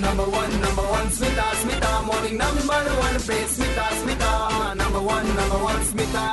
number one, number one, Smita, Smita. Morning number one, pay Smita, Smita. Number one, number one, Smita.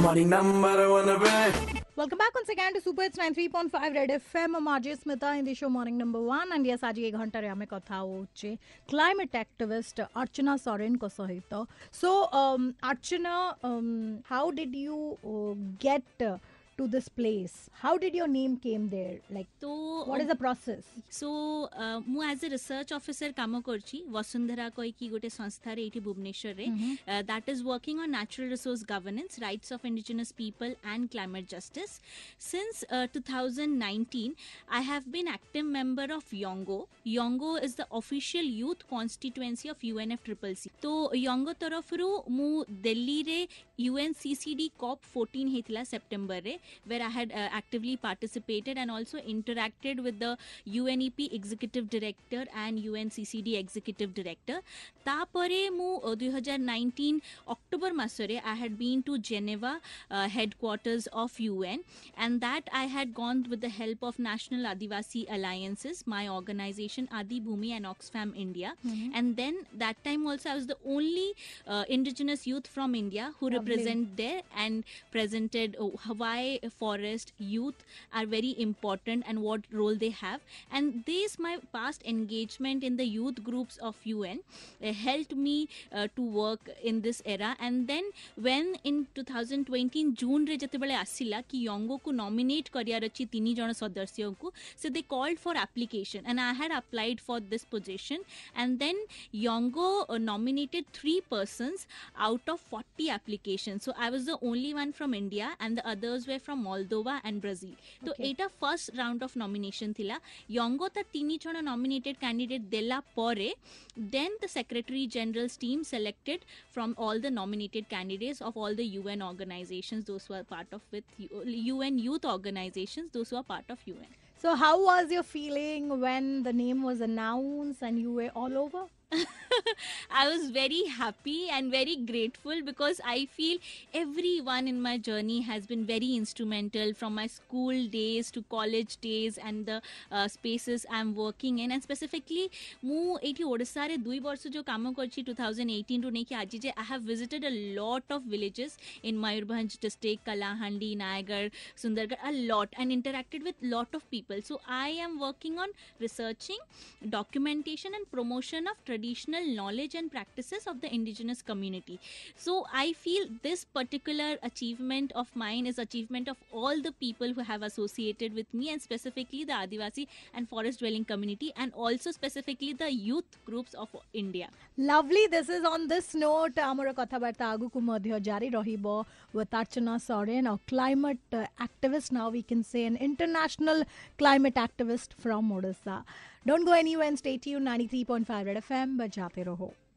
Morning number one, pay. Welcome back once again to Superhits 93.5 Red FM. I'm RJ Smita in the show Morning Number One. And yes, আজ এই ঘন্টারে আমি কথা হচ্ছে climate activist Archana সরেনଙ୍କ সହିତ। So, um, Archana, um, how did you uh, get... Uh, this place? How did your name came there? Like what is the process? so uh, mu as a research officer kam korchi vasundhara koi ki gote sansthar eti bhubaneswar mm-hmm. uh, that is working on natural resource governance rights of indigenous people and climate justice. Since uh, 2019 i have been active member of YOUNGO. YOUNGO is the official youth constituency of unfccc So, YOUNGO taraf ru mu delhi re unccd cop 14 হেতলা September where I had uh, actively participated and also interacted with the UNEP executive director and UNCCD executive director. ତାପରେ ମୁଁ ଦୁଇ ହଜାର nineteen October ମାସରେ I had bin two Geneva headquarters of UN and that I had gone with the help of National Adivasi Alliances, my organization Adi Bhumi and Oxfam India. And then that time also I was the only uh, indigenous youth from India who Lovely. represent there and presented uh, why forest youth are very important and what role they have. And this my past engagement in the youth groups of UN uh, helped me uh, to work in this era. And then when in 2020 in June ki YOUNGO ku nominate kariyarachi tini jana sadasyanku so they called for application and i had applied for this position. And then YOUNGO uh, nominated 3 persons out of 40 applications. So i was the only one from india and the others were from from Moldova and Brazil. So Okay. ଏଇଟା first round of nomination ଥିଲା ୟଙ୍ଗୋ ତା ତିନି ଜଣ nominated candidate ଦେଲା ପରେ then the secretary general's team selected from all the nominated candidates of all the UN organizations those who are part of with UN youth organizations those who are part of UN. so how was your feeling when the name was announced and you were all over I was very happy and very grateful because I feel everyone in my journey has been very instrumental from my school days to college days and the uh, spaces I'm working in. And specifically, ମୁଁ ଏଇଠି ଓଡ଼ିଶାରେ ଦୁଇ ବର୍ଷ ଯେଉଁ କାମ କରିଛି two thousand ଏଇଟିନ୍ରୁ ନେଇକି ଆଜି ଯେ I have visited villages in Mayurbhanj district, Kalahandi, Nayagarh, Sundargarh, a lot, and interacted with lot of people. So I am working on researching, documentation, and promotion of traditional knowledge and practices of the indigenous community. So I feel this particular achievement of mine is achievement of all the people who have associated with me and specifically the Adivasi and forest dwelling community and also specifically the youth groups of India. Lovely. This is on this note. ଆମର କଥାବାର୍ତ୍ତା ଆଗକୁ ମଧ୍ୟ ଜାରି ରହିବ with Archana Soren, a climate uh, activist. Now we can say an international climate activist from Odisha. Don't go anywhere and stay tuned. 93.5 Red FM. テロ法。